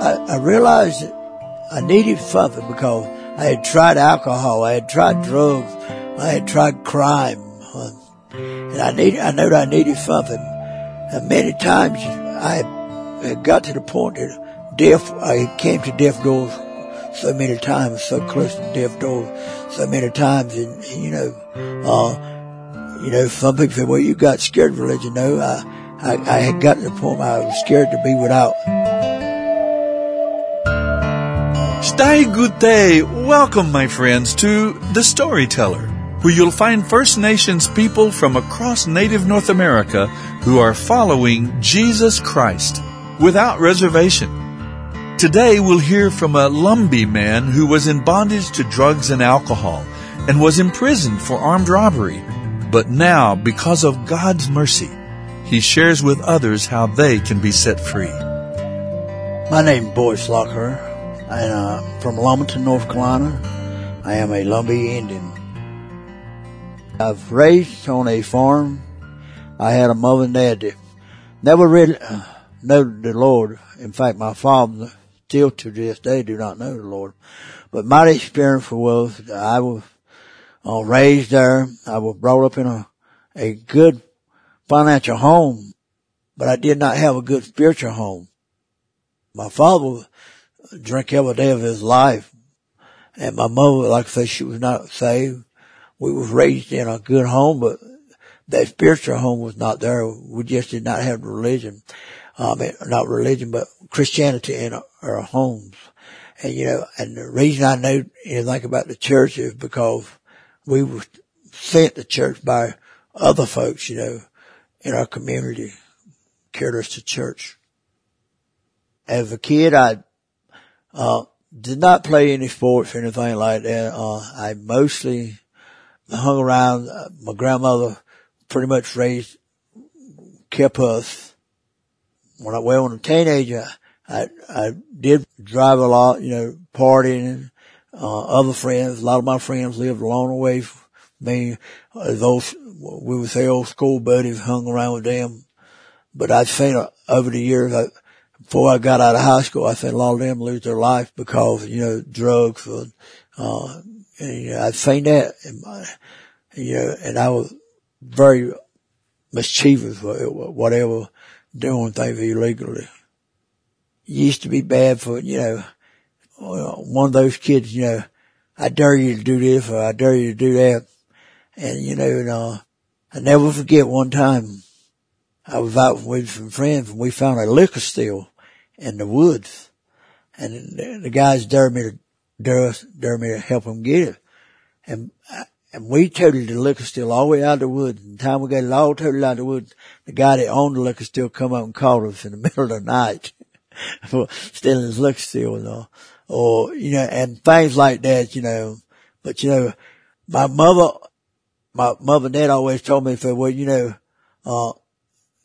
I, I realized that I needed something because I had tried alcohol, I had tried drugs, I had tried crime, and I needed, I knew I needed something. And many times I had got to the point that death, I came to death doors so many times, so close to death doors, so many times, and you know, uh, you know, some people say, well, you got scared of religion. No, I, I, I had gotten to the point where I was scared to be without. Good day. Welcome, my friends, to The Storyteller, where you'll find First Nations people from across native North America who are following Jesus Christ without reservation. Today we'll hear from a Lumbee man who was in bondage to drugs and alcohol and was imprisoned for armed robbery. But now, because of God's mercy, he shares with others how they can be set free. My name is Boyce Locklear, and uh, from Lumberton, North Carolina. I am a Lumbee Indian. I've raised on a farm. I had a mother and dad that never really uh, know the Lord. In fact, my father still to this day do not know the Lord. But my experience was I was uh, raised there. I was brought up in a, a good financial home, but I did not have a good spiritual home. My father drank every day of his life. And my mother, like I say, she was not saved. We was raised in a good home, but that spiritual home was not there. We just did not have religion um, not religion, but Christianity in our, our, homes. And, you know, and the reason I know anything about the church is because we were sent to church by other folks, you know, in our community, carried us to church. As a kid, I, uh, did not play any sports or anything like that. Uh, I mostly hung around. Uh, my grandmother pretty much raised, kept us when I, well, when I was a teenager, I, I did drive a lot, you know, partying, uh, other friends, a lot of my friends lived a long way from me. Uh, those, we would say old school buddies hung around with them. But I've seen uh, over the years, I, before I got out of high school, I seen a lot of them lose their life because, you know, drugs, or, uh, and, you know, I've seen that in my, you know, and I was very mischievous, whatever doing things illegally. It used to be bad for, you know, one of those kids, you know, I dare you to do this or I dare you to do that. And, you know, and, uh, I never forget one time I was out with some friends and we found a liquor still in the woods. And the, guys dared me to, dare, dare me to help them get it. And and we toted the liquor still all the way out of the woods. And the time we got it all toted out of the woods, the guy that owned the liquor still come up and called us in the middle of the night for stealing his liquor still and all. Or, you know, and things like that, you know. But, you know, my mother, my mother and dad always told me, well, you know, uh,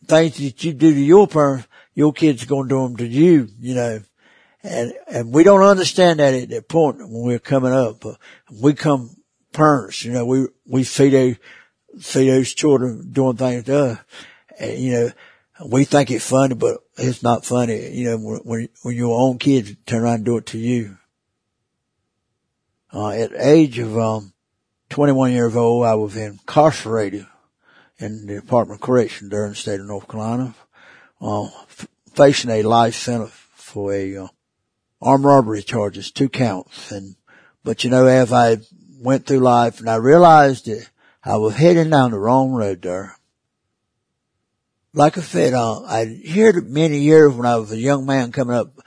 things that you do to your parents, your kids going to do them to you, you know. And, and we don't understand that at that point when we're coming up. But we come parents, you know, we, we see those, see those children doing things to us. And, you know, we think it's funny, but it's not funny, you know, when, when your own kids turn around and do it to you. Uh, at age of, um, 21 years old, I was incarcerated in the Department of Correction during the state of North Carolina, uh, f- facing a life sentence for a, uh, armed robbery charges, two counts. And, but you know, as I went through life and I realized that I was heading down the wrong road there. Like I said, uh, I heard many years when I was a young man coming up,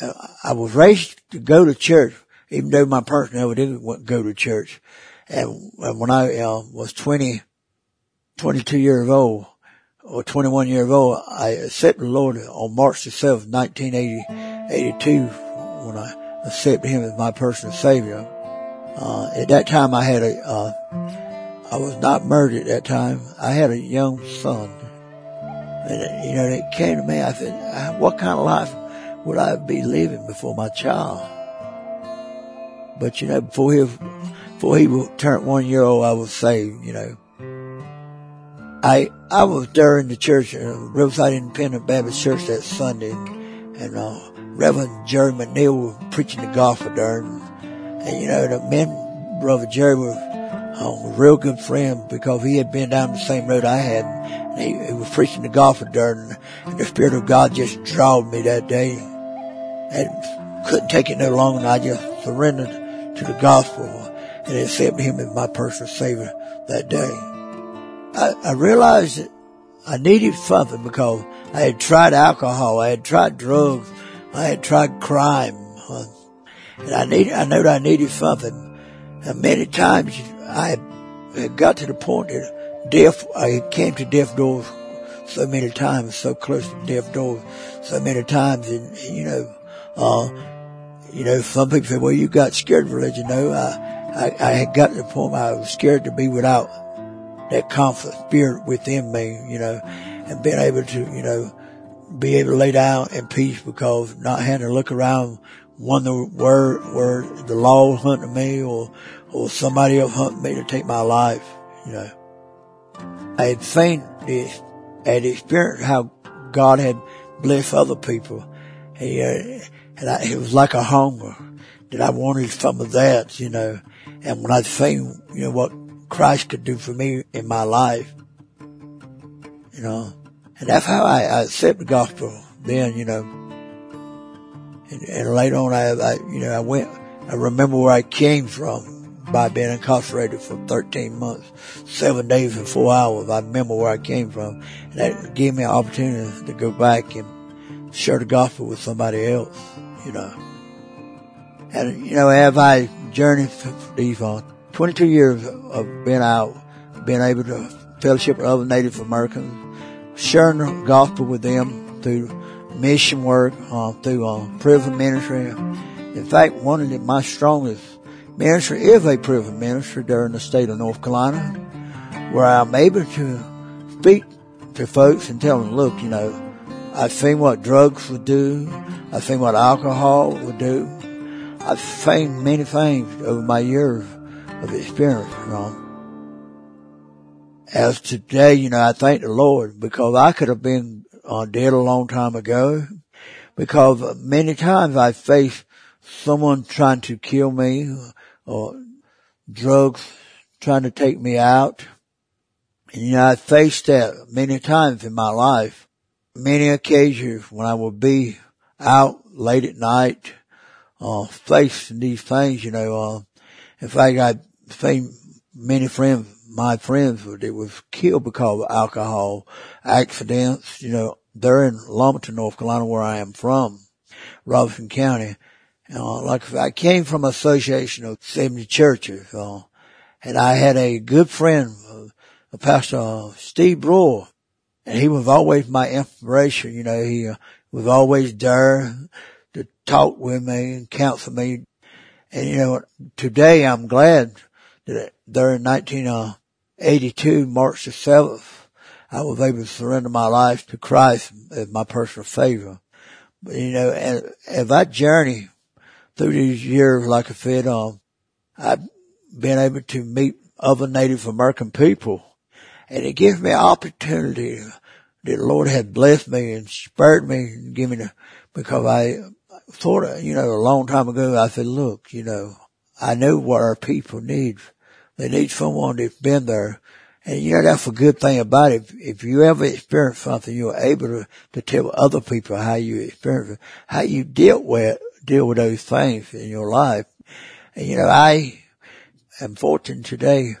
uh, I was raised to go to church, even though my parents never did go to church. And when I uh, was 20, 22 years old, or 21 years old, I accepted the Lord on March the 7th, 1982, when I accepted Him as my personal Savior. Uh, at that time I had a, uh, I was not married at that time. I had a young son. And, you know, it came to me, I said, what kind of life would I be living before my child? But, you know, before he, before he turned one year old, I was saved, you know. I, I was there in the church, uh, Riverside Independent Baptist Church that Sunday. and uh, Reverend Jerry McNeil was preaching the gospel there, and, and you know the men, brother Jerry was uh, a real good friend because he had been down the same road I had. And he, he was preaching the gospel there, and, and the Spirit of God just drawed me that day, and couldn't take it no longer. And I just surrendered to the gospel and accepted Him as my personal Savior that day. I, I realized that I needed something because I had tried alcohol, I had tried drugs, I had tried crime, and I needed, I knew I needed something. And many times I had got to the point that death, I came to death doors so many times, so close to death doors so many times, and you know, uh, you know, some people say, well, you got scared of religion. No, I, I, I had got to the point where I was scared to be without that confident spirit within me, you know, and being able to, you know, be able to lay down in peace because not having to look around wonder where, where the law hunting me or, or somebody else hunting me to take my life, you know. I had seen this, I had experienced how God had blessed other people. He, uh, and I, it was like a hunger that I wanted some of that, you know. And when I seen, you know, what Christ could do for me in my life. You know, and that's how I, I accept the gospel then, you know. And, and later on, I, I, you know, I went, I remember where I came from by being incarcerated for 13 months, seven days and four hours. I remember where I came from. And that gave me an opportunity to go back and share the gospel with somebody else, you know. And, you know, as I journeyed these uh, 22 years of being out, being able to fellowship with other Native Americans, sharing the gospel with them through mission work, uh, through uh, prison ministry. In fact, one of the, my strongest ministry is a prison ministry there in the state of North Carolina, where I'm able to speak to folks and tell them, look, you know, I've seen what drugs would do. I've seen what alcohol would do. I've seen many things over my years of experience, you know. As today, you know, I thank the Lord because I could have been uh, dead a long time ago because many times I faced someone trying to kill me or drugs trying to take me out. And, you know, I faced that many times in my life. Many occasions when I would be out late at night, uh, facing these things, you know, uh, in fact, I seen many friends, my friends that was killed because of alcohol accidents, you know, they're in Lumberton, North Carolina, where I am from, Robeson County. Uh, like I came from association of 70 churches, uh, and I had a good friend, uh, Pastor uh, Steve Brewer, and he was always my inspiration. You know, he uh, was always there to talk with me and counsel me and you know, today I'm glad that there in 1982, March the 7th, I was able to surrender my life to Christ as my personal savior. But you know, and as I journey through these years, like I said, um, I've been able to meet other Native American people and it gives me an opportunity that the Lord had blessed me and spared me and given me because I thought, you know, a long time ago, I said, look, you know, I know what our people need. They need someone that's been there. And you know, that's a good thing about it. If, you ever experience something, you're able to, to tell other people how you experience it, how you dealt with, deal with those things in your life. And you know, I am fortunate today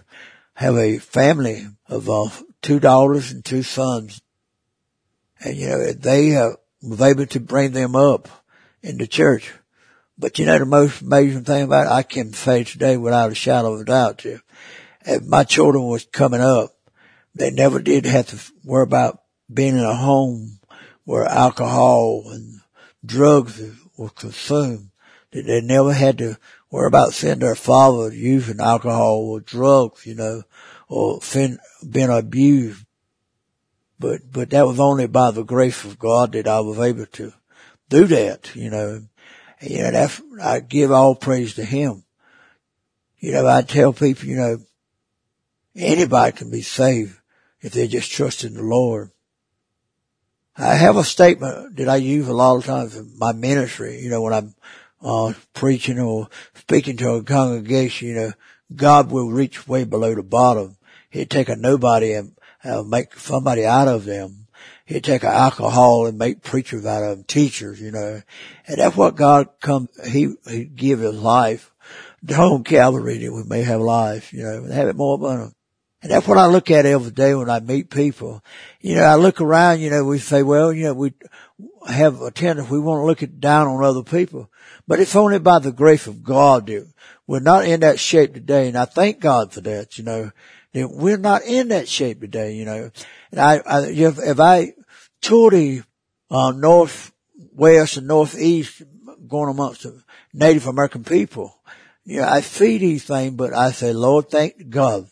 have a family of uh, two daughters and two sons. And you know, they uh, was able to bring them up in the church. But you know, the most amazing thing about it, I can say today without a shadow of a doubt to if my children was coming up, they never did have to worry about being in a home where alcohol and drugs were consumed. That they never had to worry about seeing their father using alcohol or drugs, you know, or being abused. But, but that was only by the grace of God that I was able to do that, you know. And, you know, that's, I give all praise to him. You know, I tell people, you know, anybody can be saved if they just trust in the Lord. I have a statement that I use a lot of times in my ministry, you know, when I'm uh, preaching or speaking to a congregation, you know, God will reach way below the bottom. He'd take a nobody and uh, make somebody out of them. He'd take an alcohol and make preachers out of them, teachers, you know. And that's what God come, he, he give his life. Whole Calvary that we may have life, you know, and have it more abundant. And that's what I look at every day when I meet people. You know, I look around, you know, we say, well, you know, we have a tendency, we want to look it down on other people, but it's only by the grace of God that we're not in that shape today. And I thank God for that, you know, we're not in that shape today, you know. And I, I if, if I tour the, uh, northwest and northeast going amongst the Native American people, you know, I see these things, but I say, Lord, thank God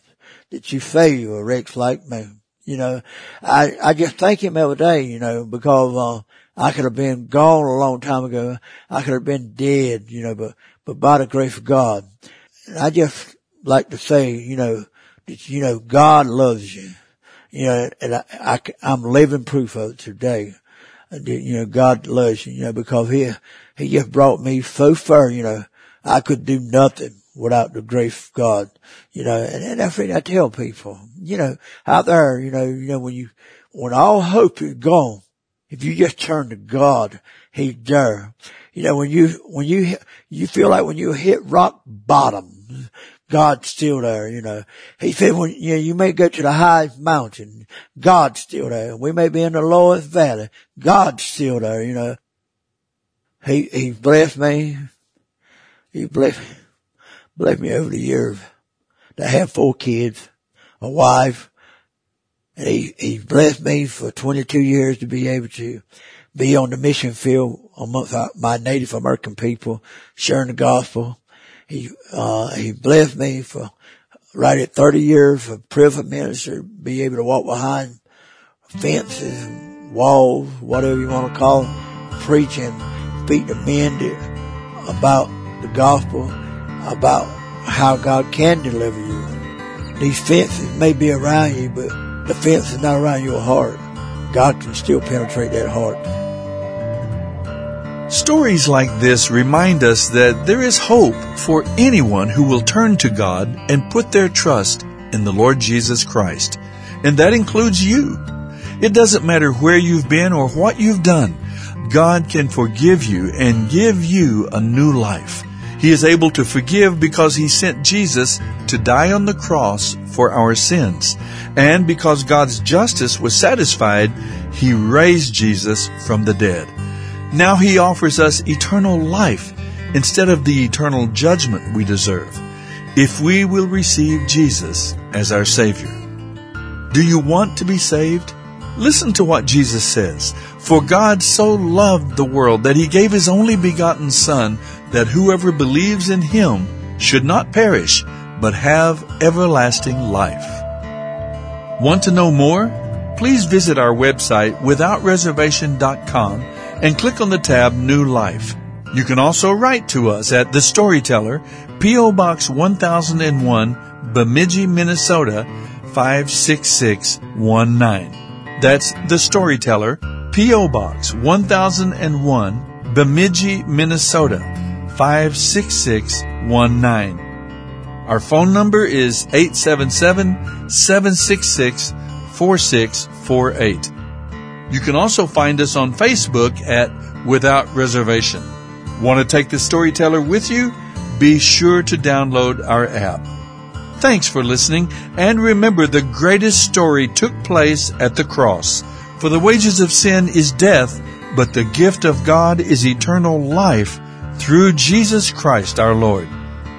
that you favor wrecks like me. You know, I, I just thank him every day, you know, because, uh, I could have been gone a long time ago. I could have been dead, you know, but, but by the grace of God. I just like to say, you know, that, you know, God loves you. You know, and I, I, I'm living proof of it today. Uh, that, you know, God loves you, you know, because he, he just brought me so far, you know, I could do nothing without the grace of God, you know, and, and that's what I tell people, you know, out there, you know, you know, when you, when all hope is gone, if you just turn to God, He's there. You know, when you, when you, you feel like when you hit rock bottom, God's still there, you know. He said when, you know, you may go to the highest mountain, God's still there. We may be in the lowest valley, God's still there, you know. He, he blessed me. He blessed blessed me over the years to have four kids, a wife, and he, he blessed me for 22 years to be able to be on the mission field amongst my Native American people, sharing the gospel. He, uh, he blessed me for right at 30 years for prison ministry, be able to walk behind fences, walls, whatever you want to call them, preaching, speak to men about the gospel about how God can deliver you. These fences may be around you, but the fence is not around your heart. God can still penetrate that heart. Stories like this remind us that there is hope for anyone who will turn to God and put their trust in the Lord Jesus Christ. And that includes you. It doesn't matter where you've been or what you've done. God can forgive you and give you a new life. He is able to forgive because He sent Jesus to die on the cross for our sins. And because God's justice was satisfied, He raised Jesus from the dead. Now He offers us eternal life instead of the eternal judgment we deserve if we will receive Jesus as our Savior. Do you want to be saved? Listen to what Jesus says. For God so loved the world that he gave his only begotten Son, that whoever believes in him should not perish, but have everlasting life. Want to know more? Please visit our website withoutreservation.com and click on the tab New Life. You can also write to us at The Storyteller, P.O. Box 1001, Bemidji, Minnesota 56619. That's The Storyteller, P.O. Box 1001, Bemidji, Minnesota 56619. Our phone number is 877 766 4648. You can also find us on Facebook at Without Reservation. Want to take the storyteller with you? Be sure to download our app. Thanks for listening, and remember the greatest story took place at the cross. For the wages of sin is death, but the gift of God is eternal life through Jesus Christ our Lord.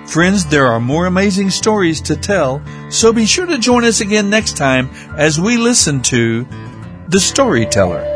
Friends, there are more amazing stories to tell, so be sure to join us again next time as we listen to The Storyteller.